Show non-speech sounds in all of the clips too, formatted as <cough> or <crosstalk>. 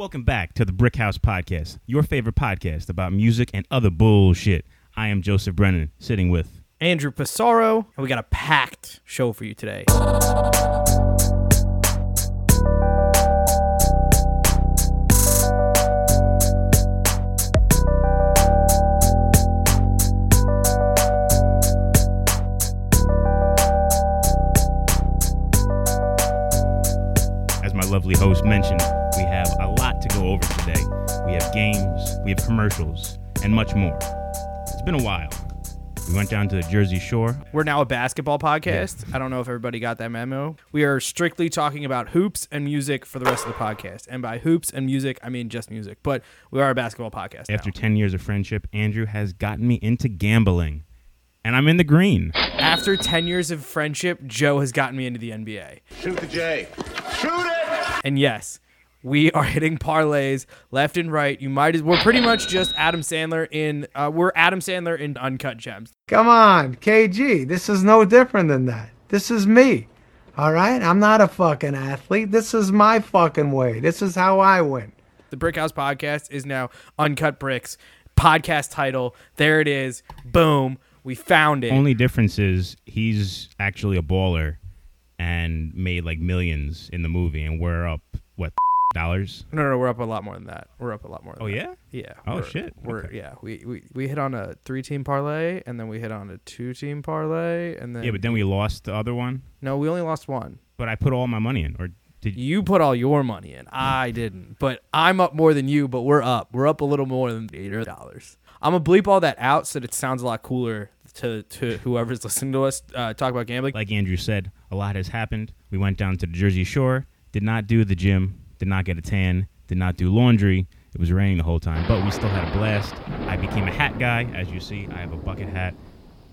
Welcome back to the Brick House Podcast, your favorite podcast about music and other bullshit. I am Joseph Brennan, sitting with Andrew Passaro, and we got a packed show for you today. As my lovely host mentioned, over today. We have games, we have commercials, and much more. It's been a while. We went down to the Jersey Shore. We're now a basketball podcast. I don't know if everybody got that memo. We are strictly talking about hoops and music for the rest of the podcast. And by hoops and music, I mean just music. But we are a basketball podcast. After now. 10 years of friendship, Andrew has gotten me into gambling. And I'm in the green. After 10 years of friendship, Joe has gotten me into the NBA. Shoot the J. Shoot it! And yes, we are <laughs> hitting parlays left and right. You might as we're pretty much just Adam Sandler in uh, we're Adam Sandler in Uncut Gems. Come on, KG. This is no different than that. This is me. All right? I'm not a fucking athlete. This is my fucking way. This is how I win. The Brick House podcast is now Uncut Bricks. Podcast title. There it is. Boom. We found it. Only difference is he's actually a baller and made like millions in the movie, and we're up, what, dollars? no, no, no, we're up a lot more than that. We're up a lot more. Than Oh, that. yeah? Yeah. Oh, we're- shit. We're Okay. yeah. We, we we hit on a three team parlay, and then we hit on a two team parlay, and then Yeah, but then we lost the other one. no, we only lost one. But I put all my money in, or did you? Put all your money in. I didn't. But I'm up more than you, but we're up. We're up a little more than eight dollars. I'm gonna bleep all that out so that it sounds a lot cooler to, to whoever's <laughs> listening to us uh, talk about gambling. Like Andrew said, a lot has happened. We went down to the Jersey Shore, did not do the gym, did not get a tan, did not do laundry. It was raining the whole time, but we still had a blast. I became a hat guy. As you see, I have a bucket hat,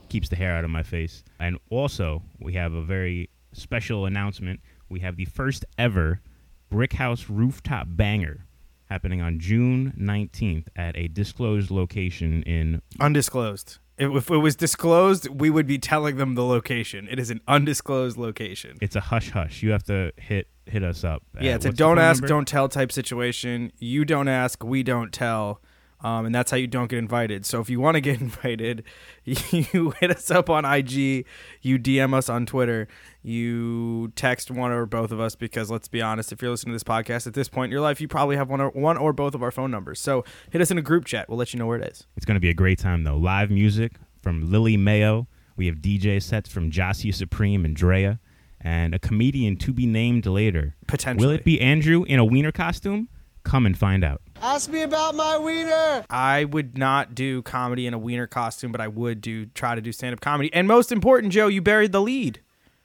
keeps the hair out of my face. And also, we have a very special announcement. We have the first ever Brick House rooftop banger happening on June 19th at a disclosed location in Undisclosed. If, it was disclosed, we would be telling them the location. It is an undisclosed location. it's a hush hush. You have to hit hit us up. Yeah, it's a what's the don't phone ask, number? don't tell type situation. You don't ask, we don't tell. Um, and that's how you don't get invited. So if you want to get <laughs> invited, you hit us up on IG, you DM us on Twitter, you text one or both of us because let's be honest, if you're listening to this podcast at this point in your life, you probably have one or one or both of our phone numbers. So hit us in a group chat. We'll let you know where it is. It's going to be a great time though. Live music from Lily Mayo. We have DJ sets from Jossie Supreme and Drea, and a comedian to be named later. Potentially. Will it be Andrew in a wiener costume? Come and find out. Ask me about my wiener. I would not do comedy in a wiener costume, but I would do try to do stand up comedy. And most important, Joe, you buried the lead.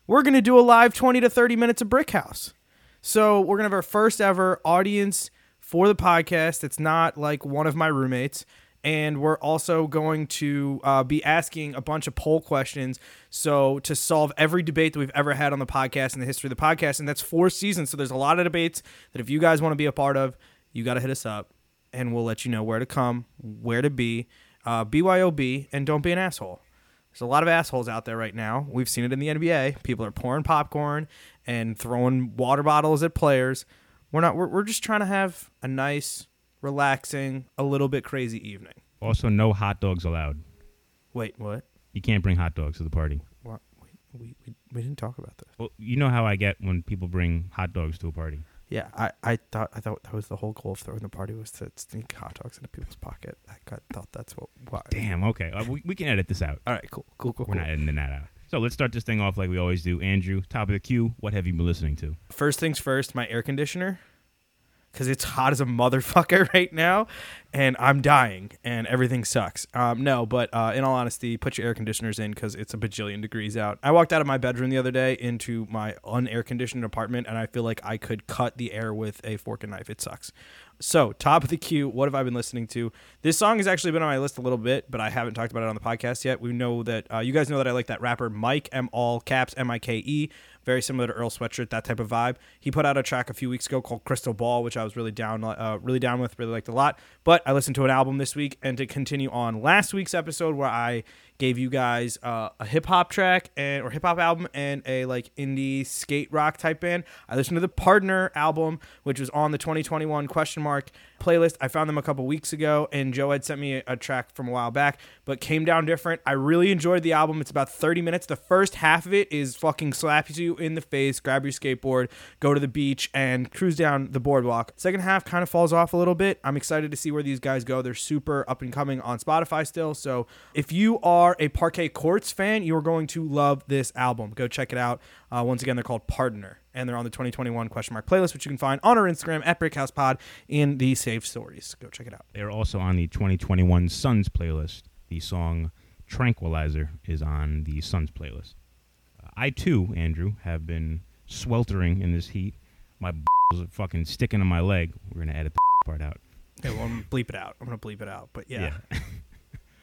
We're gonna do a live twenty to thirty minutes of Brick House. So we're gonna have our first ever audience for the podcast. It's not like one of my roommates. And we're also going to uh, be asking a bunch of poll questions. So, to solve every debate that we've ever had on the podcast in the history of the podcast, and that's four seasons. So, there's a lot of debates that if you guys want to be a part of, you got to hit us up and we'll let you know where to come, where to be. Uh, BYOB, and don't be an asshole. There's a lot of assholes out there right now. We've seen it in the NBA. People are pouring popcorn and throwing water bottles at players. We're not. We're, we're just trying to have a nice, relaxing, a little bit crazy evening. Also, no hot dogs allowed. Wait, what? You can't bring hot dogs to the party. What? We, we, we, we didn't talk about this. Well, you know how I get when people bring hot dogs to a party. Yeah, I, I thought I thought that was the whole goal of throwing the party was to sneak hot dogs into people's pocket. I got, thought that's what. what Damn. Okay, uh, we, we can edit this out. All right, cool, cool, cool. We're cool. not editing that out. So let's start this thing off like we always do. Andrew, top of the queue. What have you been listening to? First things first, my air conditioner, because it's hot as a motherfucker <laughs> right now, and I'm dying, and everything sucks. Um, no, but uh, in all honesty, put your air conditioners in because it's a bajillion degrees out. I walked out of my bedroom the other day into my unair conditioned apartment, and I feel like I could cut the air with a fork and knife. It sucks. So, top of the queue, what have I been listening to? This song has actually been on my list a little bit, but I haven't talked about it on the podcast yet. We know that uh, you guys know that I like that rapper Mike M all caps M I K E, very similar to Earl Sweatshirt, that type of vibe. He put out a track a few weeks ago called Crystal Ball, which I was really down, uh, really down with, really liked a lot. But I listened to an album this week, and to continue on last week's episode where I gave you guys uh, a hip hop track and or hip hop album and a like indie skate rock type band. I listened to the Partner album, which was on the 2021 question mark playlist. I found them a couple weeks ago, and Joe had sent me a, track from a while back, but came down different. I really enjoyed the album. It's about 30 minutes. The first half of it is fucking slaps you in the face, grab your skateboard, go to the beach, and cruise down the boardwalk. Second half kind of falls off a little bit. I'm excited to see where these guys go. They're super up and coming on Spotify still. So if you are a Parquet Courts fan, you are going to love this album. Go check it out. Uh, once again, they're called Partner, and they're on the 2021 question mark playlist, which you can find on our Instagram at Brickhouse Pod in the Save Stories. Go check it out. They're also on the 2021 Suns playlist. The song Tranquilizer is on the Suns playlist. Uh, I too, Andrew, have been sweltering in this heat. My balls are fucking sticking to my leg. We're gonna edit the <laughs> part out. Okay, well, I'm gonna bleep it out. I'm gonna bleep it out. But yeah, <laughs>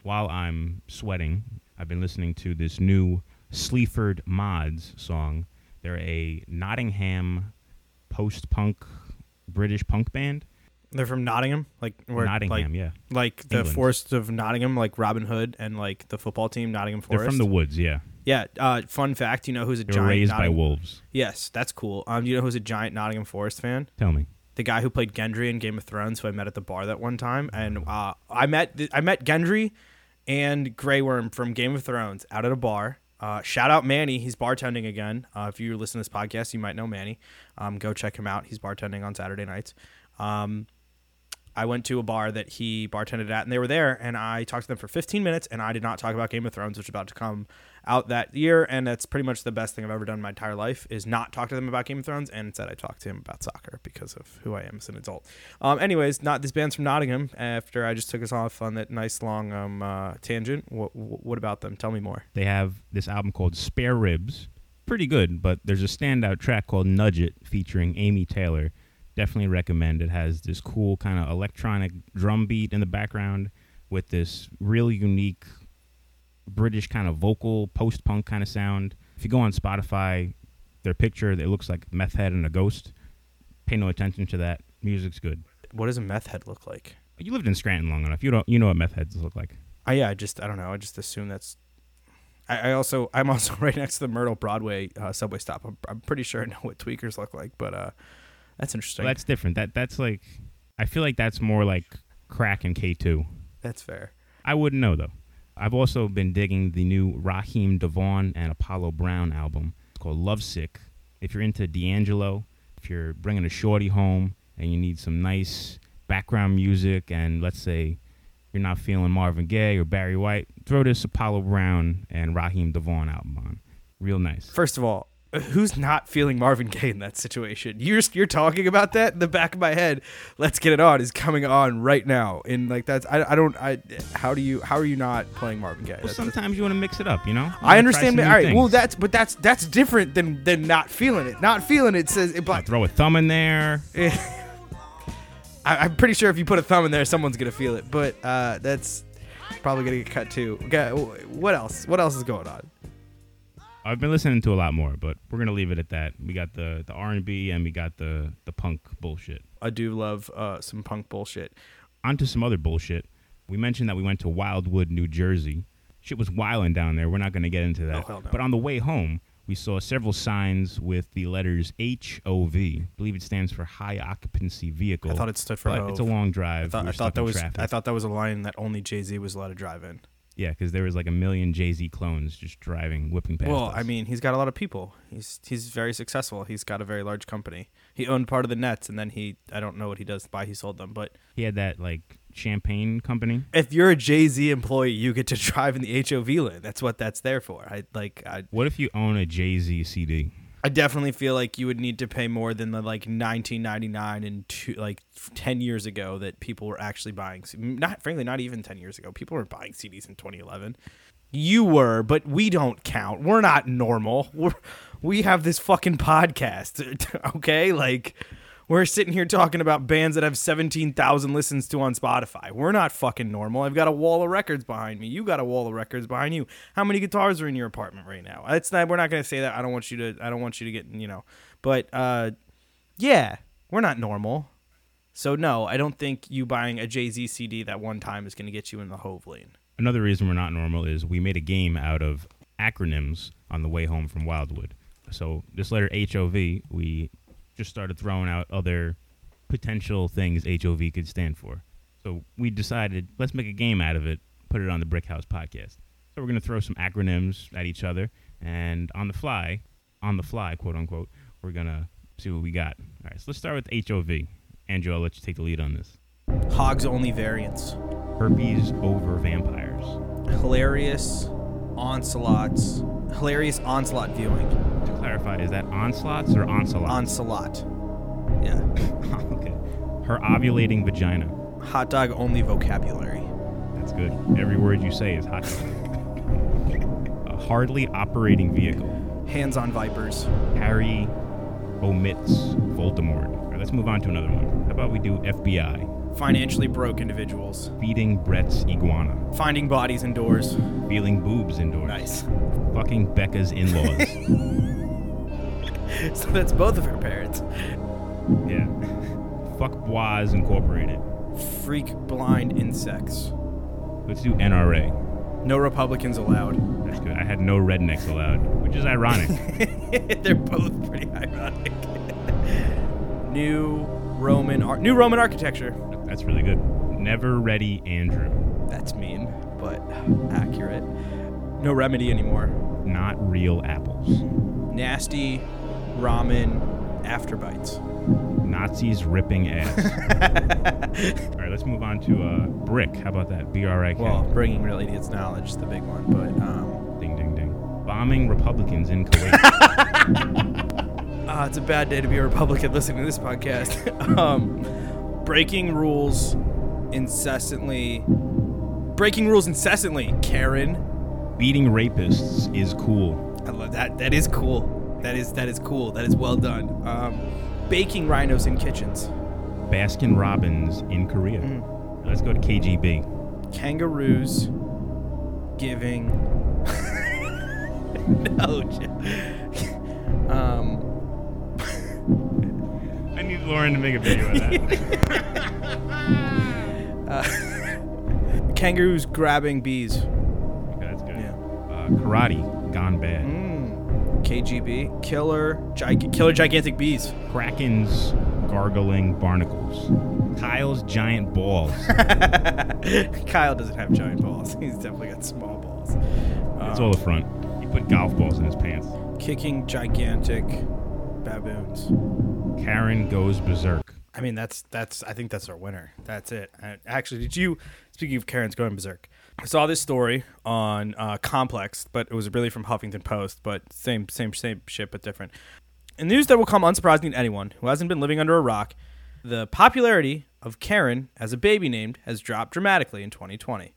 While I'm sweating, I've been listening to this new Sleaford Mods song. They're a Nottingham post-punk British punk band. they're from Nottingham, like where, Nottingham, like, yeah. like the Forest of Nottingham, like Robin Hood and like the football team Nottingham Forest. They're from the woods, yeah. yeah. Uh, fun fact: you know who's a They giant raised by wolves. Yes, that's cool. Um, you know who's a giant Nottingham Forest fan? Tell me. the guy who played Gendry in Game of Thrones, who I met at the bar that one time, and uh, I met I met Gendry and Grey Worm from Game of Thrones out at a bar. Uh, shout out Manny, he's bartending again. Uh, if you listen to this podcast, you might know Manny. Um, go check him out. He's bartending on Saturday nights. Um, I went to a bar that he bartended at, and they were there, and I talked to them for 15 minutes, and I did not talk about Game of Thrones, which is about to come out that year, and that's pretty much the best thing I've ever done in my entire life is not talk to them about Game of Thrones, and instead I talked to him about soccer because of who I am as an adult. Um, anyways, not this band's from Nottingham. After I just took us off on that nice long um uh, tangent, what what about them? Tell me more. They have this album called Spare Ribs. Pretty good, but there's a standout track called Nudge It featuring Amy Taylor. Definitely recommend. It has this cool kind of electronic drum beat in the background with this really unique British kind of vocal post punk kind of sound. If you go on Spotify, their picture it looks like meth head and a ghost. Pay no attention to that. Music's good. What does a meth head look like? You lived in Scranton long enough. You don't you know what meth heads look like. I yeah, I just I don't know. I just assume that's. I, I also I'm also <laughs> right next to the Myrtle Broadway uh, subway stop. I'm, I'm pretty sure I know what tweakers look like, but uh, that's interesting. Well, that's different. That that's like I feel like that's more like crack and K two. that's fair. I wouldn't know though. I've also been digging the new Raheem DeVaughn and Apollo Brown album. It's called Lovesick. If you're into D'Angelo, if you're bringing a shorty home and you need some nice background music, and let's say you're not feeling Marvin Gaye or Barry White, throw this Apollo Brown and Raheem DeVaughn album on. Real nice. First of all, who's not feeling Marvin Gaye in that situation? You're you're talking about that in the back of my head. Let's get it on is coming on right now. And like that's I, I don't I how do you how are you not playing Marvin Gaye? Well, That's- sometimes you want to mix it up, you know. You I understand. some that- new All right. Well, that's but that's that's different than than not feeling it. Not feeling it says. I But throw a thumb in there. <laughs> I, I'm pretty sure if you put a thumb in there, someone's gonna feel it. But uh, that's probably gonna get cut too. Okay. What else? What else is going on? I've been listening to a lot more, but we're gonna leave it at that. We got the the R and B and we got the the punk bullshit. I do love uh, some punk bullshit. On to some other bullshit. We mentioned that we went to Wildwood, New Jersey. Shit was wilding down there. We're not gonna get into that. Oh, hell no. But on the way home, we saw several signs with the letters HOV. I believe it stands for High Occupancy Vehicle. I thought it stood for but it's a long drive. I thought, We I thought that was traffic. I thought that was a line that only Jay Z was allowed to drive in. Yeah, because there was like a million Jay Z clones just driving, whipping past Well, us. I mean, he's got a lot of people. He's he's very successful. He's got a very large company. He owned part of the Nets, and then he I don't know what he does why he sold them. But he had that like champagne company. if you're a Jay Z employee, you get to drive in the HOV lane. That's what that's there for. I like I What if you own a Jay Z CD? I definitely feel like you would need to pay more than the like 1999 and two, like 10 years ago that people were actually buying. Not frankly, not even 10 years ago. People weren't buying CDs in 2011. You were, but we don't count. We're not normal. We're we have this fucking podcast. <laughs> Okay, like we're sitting here talking about bands that have 17,000 listens to on Spotify. We're not fucking normal. I've got a wall of records behind me. You got a wall of records behind you. How many guitars are in your apartment right now? It's not we're not going to say that. I don't want you to I don't want you to get, you know. But uh yeah, we're not normal. So no, I don't think you buying a Jay-Z CD that one time is going to get you in the Hove lane. Another reason we're not normal is we made a game out of acronyms on the way home from Wildwood. So this letter HOV, we just started throwing out other potential things HOV could stand for. So we decided let's make a game out of it, put it on the Brick House podcast. So we're gonna throw some acronyms at each other, and on the fly, on the fly, quote unquote, we're gonna see what we got. All right, so let's start with HOV. Andrew, I'll let you take the lead on this. Hogs only variants. Herpes over vampires. Hilarious onslaughts. Hilarious onslaught viewing. To clarify, is that onslaughts or onslaughts? Onslaught. Yeah. <laughs> okay. Her ovulating vagina. Hot dog only vocabulary. That's good. Every word you say is hot dog. a hardly operating vehicle. Hands on vipers. Harry omits Voldemort. All right, let's move on to another one. How about we do FBI? Financially broke individuals. Feeding Brett's iguana. Finding bodies indoors. Feeling boobs indoors. Nice. Fucking Becca's in laws. <laughs> So that's both of her parents. yeah. Fuck Bois Incorporated. Freak blind insects. Let's do NRA. No Republicans allowed. That's good. I had no rednecks allowed, which is ironic. <laughs> They're both pretty ironic. New Roman ar- New Roman architecture. That's really good. Never ready Andrew. That's mean, but accurate. No remedy anymore. Not real apples. Nasty ramen afterbites. Nazis ripping ass. <laughs> All right, let's move on to uh, Brick. How about that? B R I K. Well, bringing real idiots knowledge is the big one, but um, Ding, ding, ding. Bombing Republicans in Kuwait. <laughs> ah, it's a bad day to be a Republican listening to this podcast. <laughs> um, breaking rules incessantly. Breaking rules incessantly, Karen. Beating rapists is cool. I love that. That is cool. That is that is cool. That is well done. Um, baking rhinos in kitchens. Baskin Robbins in Korea. Let's go to KGB. Kangaroos giving. <laughs> no. Lauren to make a video of that. <laughs> <laughs> kangaroos grabbing bees. okay, that's good. Yeah. Uh, karate gone bad. Mm. KGB killer gig- killer gigantic bees. Krakens gargling barnacles. Kyle's giant balls. <laughs> Kyle doesn't have giant balls. He's definitely got small balls. It's Um, all the front. He put golf balls in his pants. kicking gigantic baboons. Karen goes berserk. I mean, that's that's. I think that's our winner. That's it. Uh, Actually, did you? Speaking of Karen's going berserk, I saw this story on uh, Complex, but it was really from Huffington Post. But same, same, same shit, but different. In news that will come unsurprising to anyone who hasn't been living under a rock, the popularity of Karen as a baby named has dropped dramatically in 2020.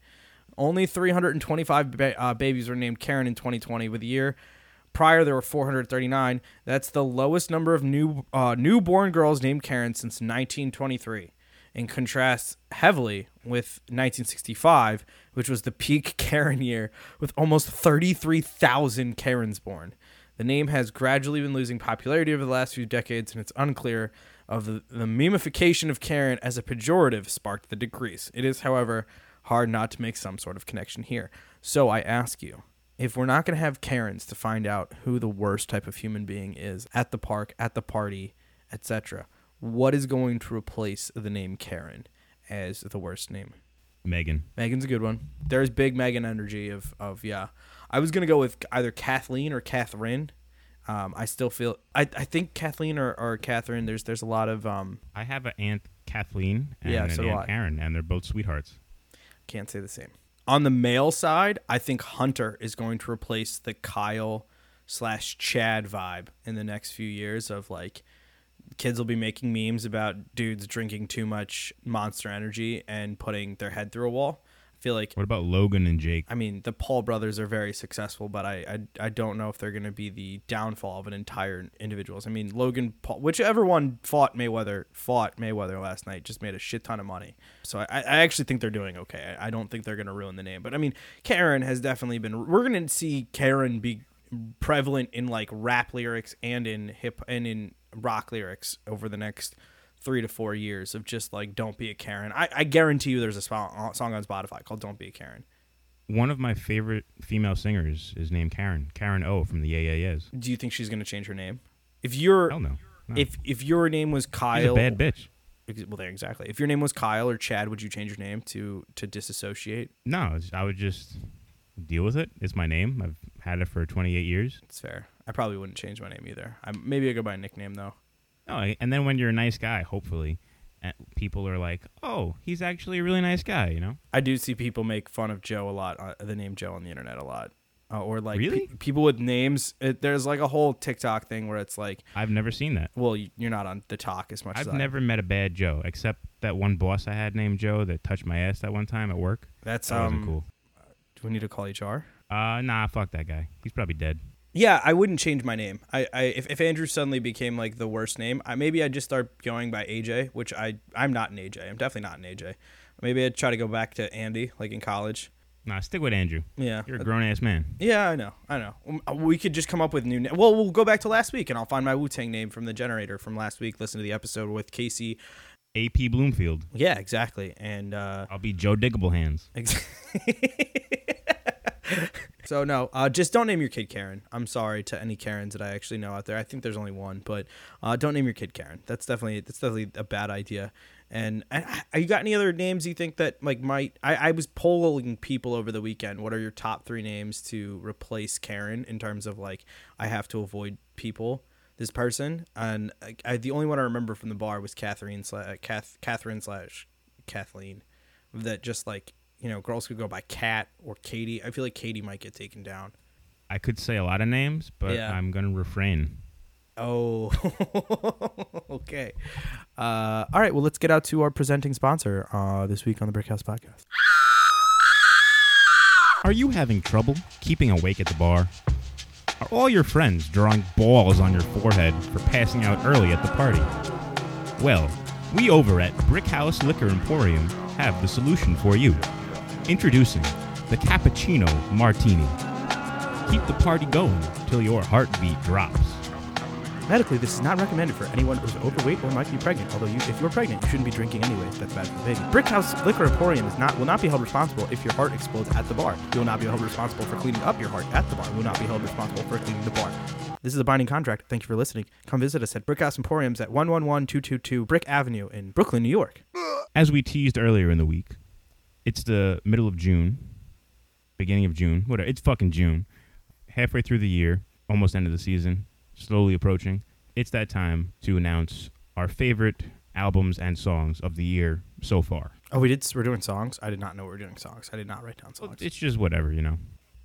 Only 325 ba- uh, babies were named Karen in 2020, with a year prior there were 439. That's the lowest number of new uh, newborn girls named Karen since 1923. In contrast heavily with 1965, which was the peak <laughs> Karen year, with almost 33,000 Karens born. The name has gradually been losing popularity over the last few decades, and it's unclear of the, the memification of Karen as a pejorative sparked the decrease. It is, however, hard not to make some sort of connection here. So I ask you, if we're not going to have Karens to find out who the worst type of human being is at the park, at the party, etc., what is going to replace the name Karen as the worst name? Megan. Megan's a good one. There's big Megan energy of of yeah. I was gonna go with either Kathleen or Catherine. Um, I still feel I, I think Kathleen or, or Catherine. There's there's a lot of um I have an aunt Kathleen and Yeah, an so aunt Karen, and they're both sweethearts. can't say the same. On the male side, I think Hunter is going to replace the Kyle slash Chad vibe in the next few years of like kids will be making memes about dudes drinking too much monster energy and putting their head through a wall. Feel like What about Logan and Jake? I mean, the Paul brothers are very successful, but I I, I don't know if they're going to be the downfall of an entire individuals. I mean, Logan Paul, whichever one fought Mayweather, fought Mayweather last night, just made a shit ton of money. So I, I actually think they're doing okay. I, I don't think they're going to ruin the name. But I mean, Karen has definitely been. We're going to see Karen be prevalent in like rap lyrics and in hip and in rock lyrics over the next three to four years of just like don't be a Karen. I, I guarantee you there's a song on Spotify called Don't Be a Karen. One of my favorite female singers is named Karen. Karen O from the AAS. Do you think she's gonna change her name? If your Hell no. no. if if your name was kyle She's a bad bitch. well, there exactly. If your name was Kyle or Chad, would you change your name to to disassociate? No, I would just deal with it. It's my name. I've had it for 28 years. It's fair. I probably wouldn't change my name either. I maybe I go by a nickname though. No, and then when you're a nice guy, hopefully, uh, people are like, "Oh, he's actually a really nice guy," you know? I do see people make fun of Joe a lot, uh, the name Joe on the internet a lot, uh, or like Really? pe- people with names. It, there's like a whole TikTok thing where it's like, I've never seen that. well, you're not on the talk as much as I've I. never met a bad Joe, except that one boss I had named Joe that touched my ass that one time at work. That's That um. wasn't cool. Do we need to call HR? Uh, nah, fuck that guy. He's probably dead. Yeah, I wouldn't change my name. I, I if, if Andrew suddenly became like the worst name, I, maybe I'd just start going by AJ, which I I'm not an AJ. I'm definitely not an AJ. Maybe I'd try to go back to Andy, like in college. Nah, stick with Andrew. Yeah, You're a grown ass man. yeah, I know, I know. Um, We could just come up with new. Na- well, we'll go back to last week, and I'll find my Wu Tang name from the generator from last week. Listen to the episode with Casey. AP Bloomfield. Yeah, exactly. And uh, I'll be Joe Diggable Hands. Ex- <laughs> so no, uh, just don't name your kid Karen. I'm sorry to any Karens that I actually know out there. I think there's only one, but uh, don't name your kid Karen. That's definitely that's definitely a bad idea. And, and uh, you got any other names you think that like might? I, I was polling people over the weekend. What are your top three names to replace Karen in terms of like I have to avoid people this person? And I, I, the only one I remember from the bar was Catherine slash Kath, Catherine slash Kathleen that just like you know girls could go by Kat or Katie. I feel like Katie might get taken down. I could say a lot of names, but Yeah. I'm gonna refrain. Oh, <laughs> okay. Uh, all right. Well, let's get out to our presenting sponsor uh, this week on the Brickhouse Podcast. Are you having trouble keeping awake at the bar? Are all your friends drawing balls on your forehead for passing out early at the party? Well, we over at Brickhouse Liquor Emporium have the solution for you. Introducing the Cappuccino Martini. Keep the party going till your heartbeat drops. Medically, this is not recommended for anyone who's overweight or might be pregnant. Although, you, if you're pregnant, you shouldn't be drinking anyway. That's bad for the baby. Brickhouse Liquor Emporium is not will not be held responsible if your heart explodes at the bar. You will not be held responsible for cleaning up your heart at the bar. You will not be held responsible for cleaning the bar. This is a binding contract. Thank you for listening. Come visit us at Brickhouse Emporiums at 111222 Brick Avenue in Brooklyn, New York. As we teased earlier in the week, it's the middle of June, beginning of June, whatever. It's fucking June. Halfway through the year, almost end of the season, slowly approaching. It's that time to announce our favorite albums and songs of the year so far. Oh, we did. We're doing songs. I did not know we were doing songs. I did not write down songs. It's just whatever, you know.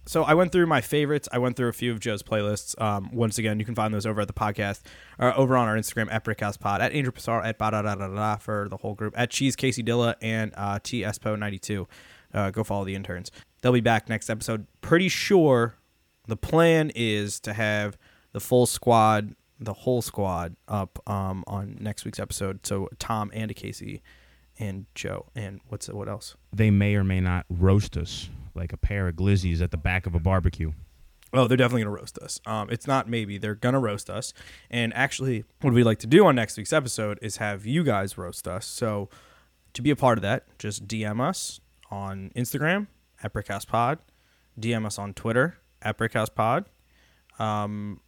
So I went through my favorites. I went through a few of Joe's playlists. Um, once again, you can find those over at the podcast, or over on our Instagram at Brickhouse Pod, at Andrew Pissar, at da da da da for the whole group, at Cheese Casey Dilla and uh, T Espo ninety two. Uh, go follow the interns. They'll be back next episode. Pretty sure the plan is to have the full squad, the whole squad, up um, on next week's episode. So Tom and Casey and Joe and what's what else? They may or may not roast us like a pair of glizzies at the back of a barbecue. Oh, they're definitely gonna roast us. Um, it's not maybe they're gonna roast us. And actually, what we'd like to do on next week's episode is have you guys roast us. So to be a part of that, just DM us on Instagram at BrickHousePod, DM us on Twitter at BrickHousePod, Um,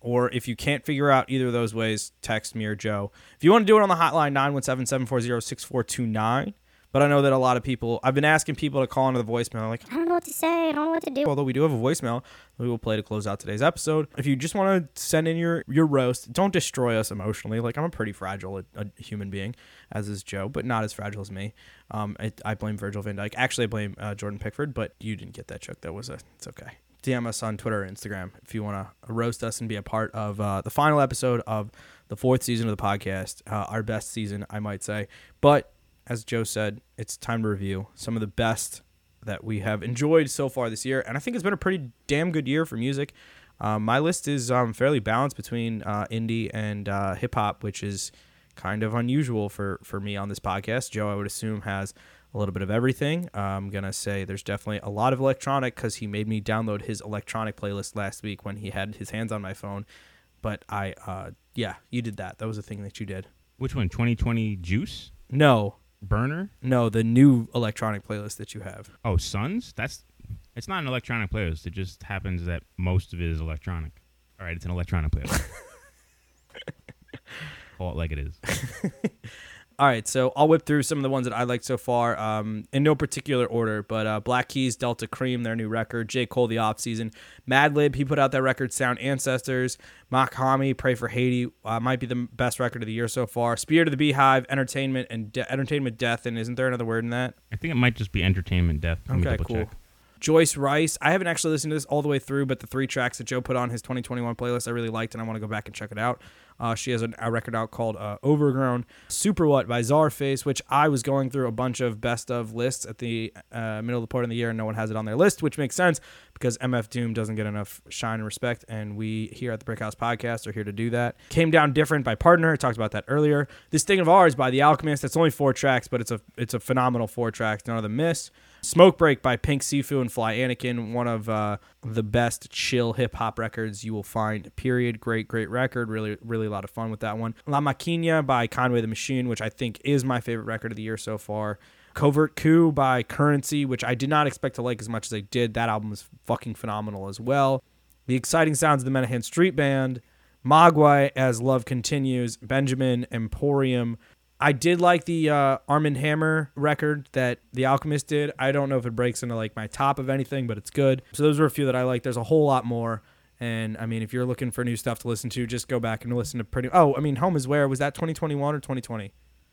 or if you can't figure out either of those ways, text me or Joe. If you want to do it on the hotline, 917 740 6429. But I know that a lot of people, I've been asking people to call into the voicemail, like, I don't know what to say. I don't know what to do. although we do have a voicemail we will play to close out today's episode. If you just want to send in your your roast don't destroy us emotionally. Like i'm a pretty fragile a, a human being as is joe but not as fragile as me. Um i, I blame Virgil van Dijk. Actually i blame uh, jordan pickford but you didn't get that joke. That was a it's okay. Dm us on twitter or instagram if you want to roast us and be a part of uh, the final episode of the fourth season of the podcast uh, our best season i might say. But as joe said it's time to review some of the best that we have enjoyed so far this year, and I think it's been a pretty damn good year for music. Um, my list is um, fairly balanced between uh, indie and uh, hip hop, which is kind of unusual for for me on this podcast. Joe, I would assume, has a little bit of everything. I'm gonna say there's definitely a lot of electronic because he made me download his electronic playlist last week when he had his hands on my phone. But I, uh, yeah, you did that. That was a thing that you did. Which one? 2020 Juice? No, Burner? no, the new electronic playlist that you have. Oh, Sons? That's It's not an electronic playlist. It just happens that most of it is electronic. All right, it's an electronic playlist. <laughs> Call it like it is. <laughs> All right, so I'll whip through some of the ones that I liked so far, um, in no particular order. But uh, Black Keys, Delta Kream, their new record. J. Cole, The Off Season. Madlib, he put out that record, Sound Ancestors. Mach-Hommy, Pray for Haiti, uh, might be the best record of the year so far. Spirit of the Beehive, Entertainment, and De- Entertainment Death. And isn't there another word in that? I think it might just be entertainment death. Let me Okay, double cool. check. Joyce Wrice. I haven't actually listened to this all the way through, but the three tracks that Joe put on his 2021 playlist I really liked, and I want to go back and check it out. Uh, she has an, a record out called uh, Overgrown. Super What by Czarface, which I was going through a bunch of best of lists at the uh, middle of the part of the year, and no one has it on their list, which makes sense because MF Doom doesn't get enough shine and respect, and we here at the Brick House Podcast are here to do that. Came Down Different by Partner. I talked about that earlier. This Thing of Ours by The Alchemist. That's only four tracks, but it's a it's a phenomenal four tracks. None of them miss. Smoke Break by Pink Siifu and Fly Anakin, one of uh, the best chill hip hop records you will find. Period. Great, great record. Really, really a lot of fun with that one. La Maquina by Conway the Machine, which I think is my favorite record of the year so far. Covert Coup by Currency, which I did not expect to like as much as I did. That album is fucking phenomenal as well. The Exciting Sounds of the Menahan Street Band, Mogwai as Love Continues, Benjamin Emporium. I did like the uh, Armand Hammer record that The Alchemist did. I don't know if it breaks into like my top of anything, but it's good. So those were a few that I like. There's a whole lot more. And I mean, if you're looking for new stuff to listen to, just go back and listen to pretty. Oh, I mean, Home is Where was that 2021 or 2020?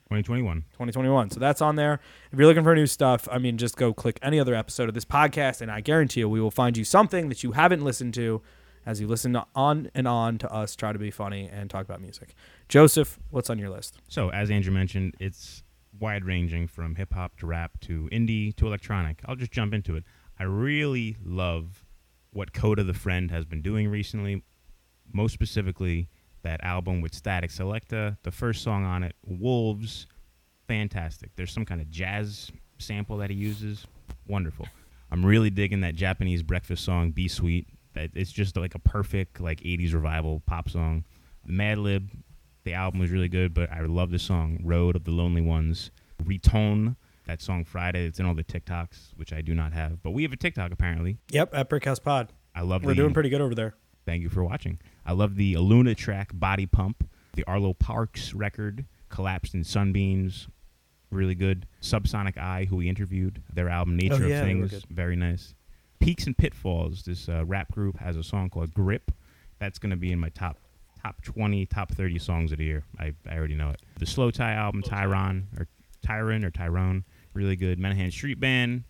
2021. 2021. So that's on there. If you're looking for new stuff, I mean, just go click any other episode of this podcast, and I guarantee you, we will find you something that you haven't listened to as you listen on and on to us try to be funny and talk about music. Joseph, what's on your list? So, as Andrew mentioned, it's wide ranging from hip hop to rap to indie to electronic. I'll just jump into it. I really love what Kota the Friend has been doing recently, most specifically that album with Static Selektah. The first song on it, Wolves, fantastic. There's some kind of jazz sample that he uses, wonderful. I'm really digging that Japanese breakfast song, Be Sweet. That it's just like a perfect like 80s revival pop song. Madlib, the album was really good, but I love the song Road of the Lonely Ones. Riton, that song Friday. It's in all the TikToks, which I do not have, but we have a TikTok apparently. Yep, at Brickhouse Pod. I love it. We're the, doing pretty good over there. Thank you for watching. I love the Aluna track Body Pump, the Arlo Parks record Collapsed in Sunbeams, really good. Subsonic Eye, who we interviewed, their album Nature Oh, yeah, of Things, very nice. Peaks and Pitfalls, this uh, rap group has a song called Grip. That's going to be in my top top 20, top 30 songs of the year. I, I already know it. The Slowthai album, Tyron, or Tyron or Tyrone, really good. Menahan Street Band,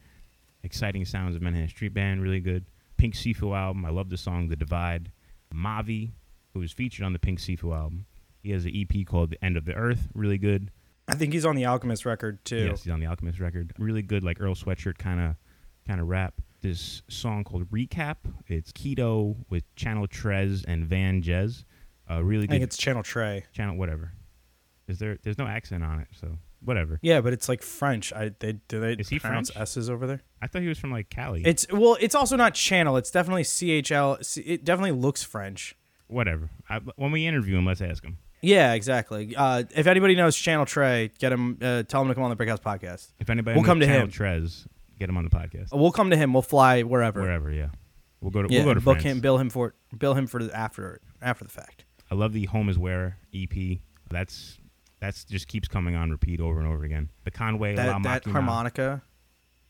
exciting sounds of Menahan Street Band, really good. Pink Siifu album, I love the song The Divide. Mavi, who was featured on the Pink Siifu album, he has an EP called The End of the Earth, really good. I think he's on the Alchemist record too. Yes, he's on the Alchemist record. Really good, like Earl Sweatshirt kind of kind of rap. This song called Recap. It's Kito with Channel Tres and VanJess. Uh, really I think it's Channel Trey. channel. Whatever. Is there? There's no accent on it, so whatever. Yeah, but it's like French. I they do they Is he pronounce French? S's over there? I thought he was from like Cali. It's well, it's also not channel. It's definitely CHL. C- It definitely looks French. whatever. I, when we interview him, let's ask him. Yeah, exactly. Uh, if anybody knows Channel Trey, get him. Uh, tell him to come on the Brickhouse podcast. If anybody We'll knows come to Channel him. Trez, get him on the podcast. We'll come to him. We'll fly wherever. Wherever, yeah. We'll go to Yeah, we'll go to book France. him, bill him for bill him for the after after the fact. I love the Home is Where EP. That's that's just keeps coming on repeat over and over again. The Conway La That, that Machina, harmonica,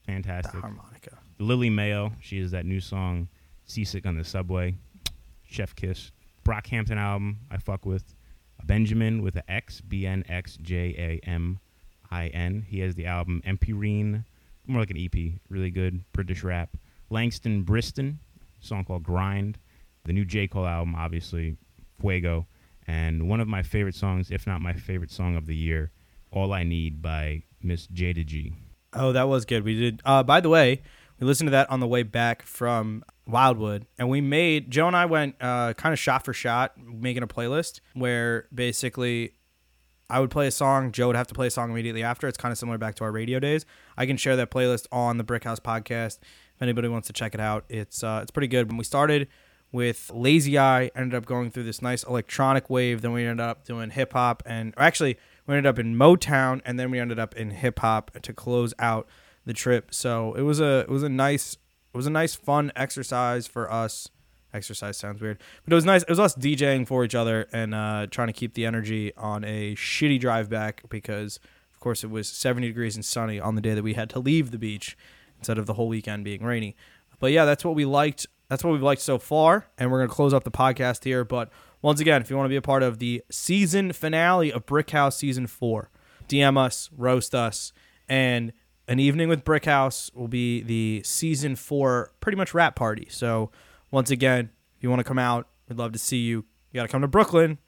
that fantastic. harmonica. Lily Mayo, she has that new song, Seasick on the Subway, Chef Kiss. Brockhampton album, I fuck with. Benjamin with a X, B N X J A M I N. He has the album Empirine, more like an EP, really good British rap. Langston Briston, song called Grind. The new J. Cole album, obviously, Fuego. And one of my favorite songs, if not my favorite song of the year, All I Need by Miss Jada G. Oh, that was good. We did. Uh, by the way, we listened to that on the way back from Wildwood, and we made Joe and I went uh, kind of shot for shot, making a playlist where basically I would play a song, Joe would have to play a song immediately after. It's kind of similar back to our radio days. I can share that playlist on the Brickhouse podcast if anybody wants to check it out. It's uh, it's pretty good. When we started with Lazy Eye, ended up going through this nice electronic wave. Then we ended up doing hip hop, and actually we ended up in Motown, and then we ended up in hip hop to close out the trip. So it was a it was a nice It was a nice, fun exercise for us. Exercise sounds weird, but it was nice. It was us DJing for each other and uh, trying to keep the energy on a shitty drive back because, of course, it was 70 degrees and sunny on the day that we had to leave the beach instead of the whole weekend being rainy. But yeah, that's what we liked. That's what we've liked so far, and we're gonna close up the podcast here. But once again, if you want to be a part of the season finale of Brick House season four, DM us, roast us, and an evening with Brick House will be the season four pretty much rap party. So once again, if you want to come out, we'd love to see you. You got to come to Brooklyn.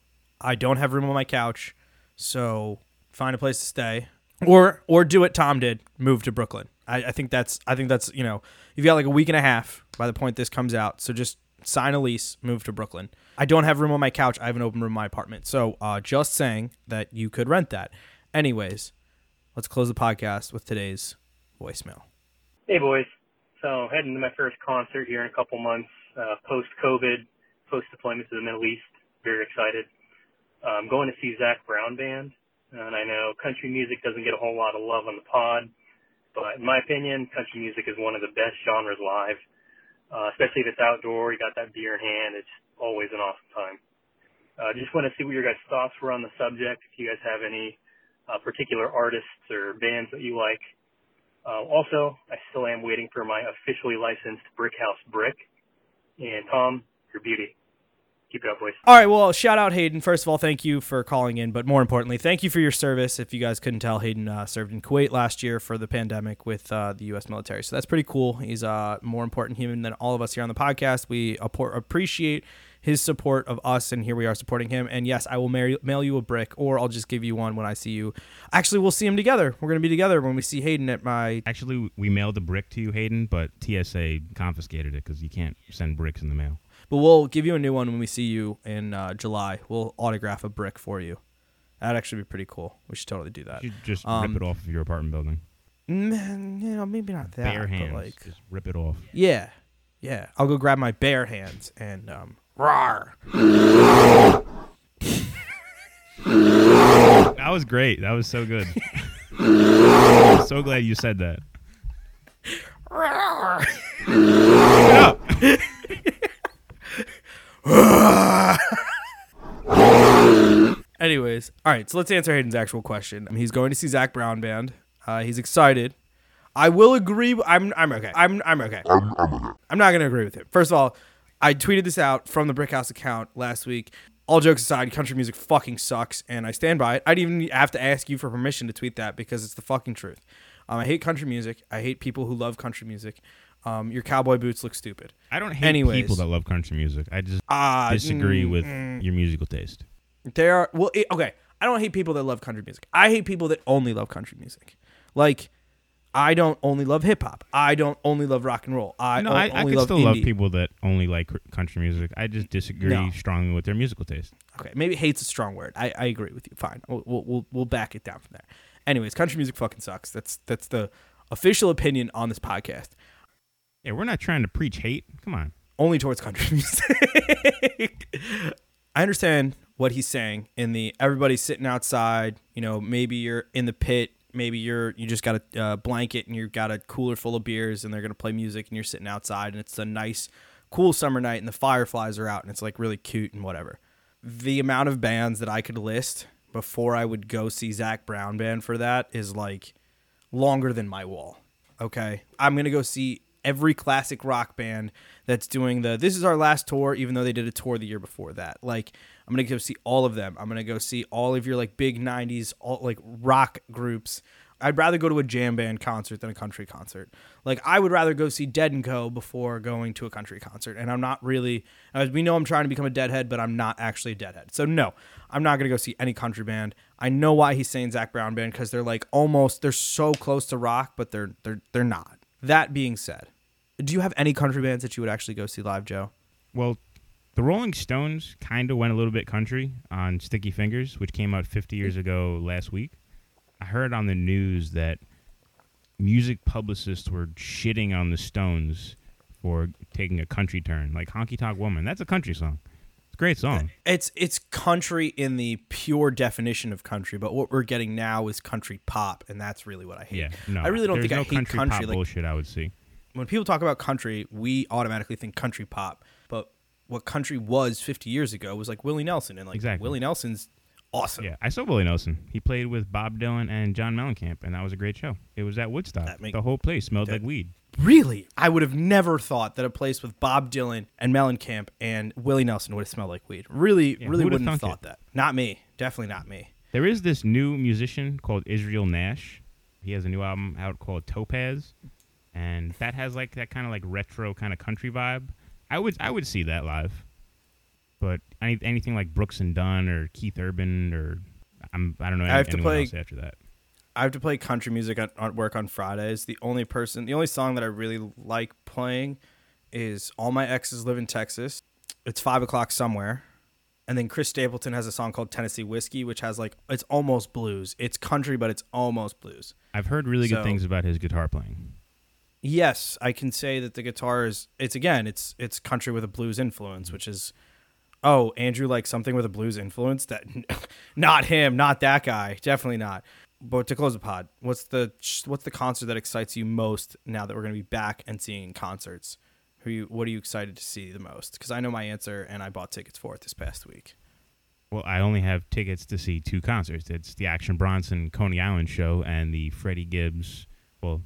I don't have room on my couch, so find a place to stay, or or do what Tom did, move to Brooklyn. I, I think that's I think that's you know you've got like a week and a half by the point this comes out, so just sign a lease, move to Brooklyn. I don't have room on my couch. I have an open room in my apartment, so uh, just saying that you could rent that. Anyways, let's close the podcast with today's voicemail. Hey, boys. So, heading to my first concert here in a couple months, uh, post COVID, post deployment to the Middle East. Very excited. I'm going to see Zac Brown Band, and I know country music doesn't get a whole lot of love on the pod, but in my opinion, country music is one of the best genres live, uh, especially if it's outdoor. You got that beer in hand. It's always an awesome time. Uh, just want to see what your guys' thoughts were on the subject. If you guys have any uh, particular artists or bands that you like. Uh, also, I still am waiting for my officially licensed Brickhouse brick. And Tom, your beauty. Keep it up, boys. All right. Well, shout out Hayden. First of all, thank you for calling in, but more importantly, thank you for your service. If you guys couldn't tell, Hayden uh, served in Kuwait last year for the pandemic with uh, the U.S. military. So that's pretty cool. He's a more important human than all of us here on the podcast. We appreciate his support of us, and here we are supporting him. And yes, I will mail, mail you a brick, or I'll just give you one when I see you. Actually, we'll see him together. We're gonna be together when we see Hayden at my. Actually, we mailed a brick to you, Hayden, but TSA confiscated it because you can't send bricks in the mail. But we'll give you a new one when we see you in uh, July. We'll autograph a brick for you. That'd actually be pretty cool. We should totally do that. You just Um, rip it off of your apartment building. Man, you know, maybe not that. Bare but, hands. like, just rip it off. yeah, yeah. I'll go grab my bare hands and um, rawr. That was great. That was so good. <laughs> So glad you said that. It up. <laughs> Anyways, all right. So let's answer Hayden's actual question. I mean, he's going to see Zac Brown band. Uh, he's excited. I will agree. I'm I'm okay. I'm I'm okay. I'm, I'm not gonna agree with him. First of all, I tweeted this out from the Brickhouse account last week. All jokes aside, country music fucking sucks, and I stand by it. I didn't even have to ask you for permission to tweet that because it's the fucking truth. Um, I hate country music. I hate people who love country music. Um, your cowboy boots look stupid. I don't hate Anyways. people that love country music. I just Ah, disagree mm, with mm. your musical taste. There are well, it, okay. I don't hate people that love country music. I hate people that only love country music. Like, I don't only love hip hop. I don't only love rock and roll. I no, I, I only could love still love people that only like country music. I just disagree No. strongly with their musical taste. Okay, maybe hate's a strong word. I, I agree with you. Fine, we'll, we'll we'll we'll back it down from there. Anyways, country music fucking sucks. That's that's the official opinion on this podcast. Yeah, we're not trying to preach hate. Come on. only towards country <laughs> music. I understand what he's saying in the everybody's sitting outside. You know, maybe you're in the pit. Maybe you're you just got a uh, blanket and you've got a cooler full of beers and they're gonna play music and you're sitting outside and it's a nice, cool summer night and the fireflies are out and it's like really cute and whatever. The amount of bands that I could list before I would go see Zac Brown band for that is like longer than my wall. Okay. I'm going to go see every classic rock band that's doing the this is our last tour even though they did a tour the year before that. Like I'm to go see all of them. I'm to go see all of your like big 90s all like rock groups. I'd rather go to a jam band concert than a country concert. Like I would rather go see Dead and Co before going to a country concert. And I'm not really as we know I'm trying to become a deadhead, but I'm not actually a deadhead. So no, I'm not gonna go see any country band. I know why he's saying Zac Brown band because they're like almost they're so close to rock, but they're they're they're not. That being said, do you have any country bands that you would actually go see live, Joe? Well, the Rolling Stones kind of went a little bit country on Sticky Fingers, which came out 50 years ago last week. I heard on the news that music publicists were shitting on the Stones for taking a country turn, like Honky Tonk Woman. That's a country song. It's a great song. It's it's country in the pure definition of country, but what we're getting now is country pop, and that's really what I hate. Yeah, no, I really don't think I hate country, country. pop like, bullshit. I would see. When people talk about country, we automatically think country pop. But what country was 50 years ago was like Willie Nelson, and like Exactly. Willie Nelson's awesome. Yeah, I saw Willie Nelson. He played with Bob Dylan and John Mellencamp, and that was a great show. It was at Woodstock. That make- the whole place smelled like weed. Really, I would have never thought that a place with Bob Dylan and Mellencamp and Willie Nelson would have smelled like weed. Really, Yeah, really wouldn't have thought it? that. Not me. Definitely not me. There is this new musician called Israel Nash. He has a new album out called Topaz, and that has like that kind of like retro kind of country vibe. I would I would see that live, but any, anything like Brooks and Dunn or Keith Urban or I'm I don't know I have to play- else after that. I have to play country music at, at work on Fridays. The only person, the only song that I really like playing is "All My Exes Live in Texas." It's five o'clock somewhere, and then Chris Stapleton has a song called "Tennessee Whiskey," which has like it's almost blues. It's country, but it's almost blues. I've heard really good So- things about his guitar playing. Yes, I can say that the guitar is. It's again, it's it's country with a blues influence, which is. Oh, Andrew likes something with a blues influence. That, <laughs> not him, not that guy. Definitely not. But to close the pod, what's the what's the concert that excites you most now that we're going to be back and seeing concerts? Who you, what are you excited to see the most? Because I know my answer, and I bought tickets for it this past week. Well, I only have tickets to see two concerts. It's the Action Bronson Coney Island show and the Freddie Gibbs. Well,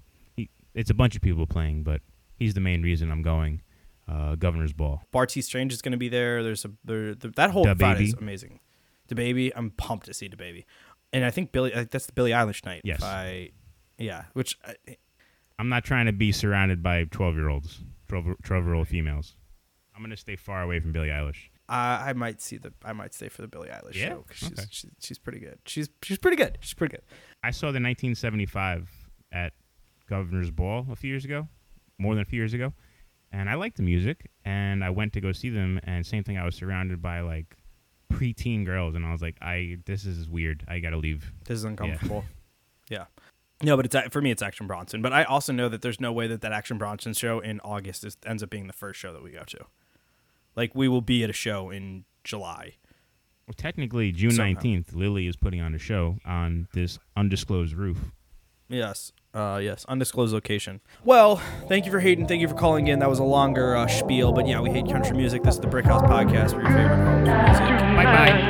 it's a bunch of people playing, but he's the main reason I'm going. Uh, Governor's Ball. Bartees Strange is going to be there. There's a there, the, that whole Friday is amazing. DaBaby, I'm pumped to see DaBaby, and I think Billy. I think that's the Billie Eilish night. Yes. If I, yeah. Which I, I'm not trying to be surrounded by 12 year olds, 12 year old females. I'm gonna stay far away from Billie Eilish. I I might see the I might stay for the Billie Eilish Yeah? show 'cause she's, Okay. she's she's pretty good. She's she's pretty good. She's pretty good. I saw the 1975 at Governor's Ball a few years ago, more than a few years ago, and I liked the music. And I went to go see them, and same thing. I was surrounded by like preteen girls, and I was like, I this is weird. I gotta leave. This is uncomfortable. <laughs> Yeah. No, but it's for me it's Action Bronson. But I also know that there's no way that that Action Bronson show in August is, ends up being the first show that we go to. Like we will be at a show in July. Well, technically, June. 19th, Lily is putting on a show on this undisclosed roof. Yes. Uh, yes. Undisclosed location. Well, thank you for hating. Thank you for calling in. That was a longer uh, spiel, but yeah, we hate country music. This is the Brick House Podcast for your favorite home music. Bye bye.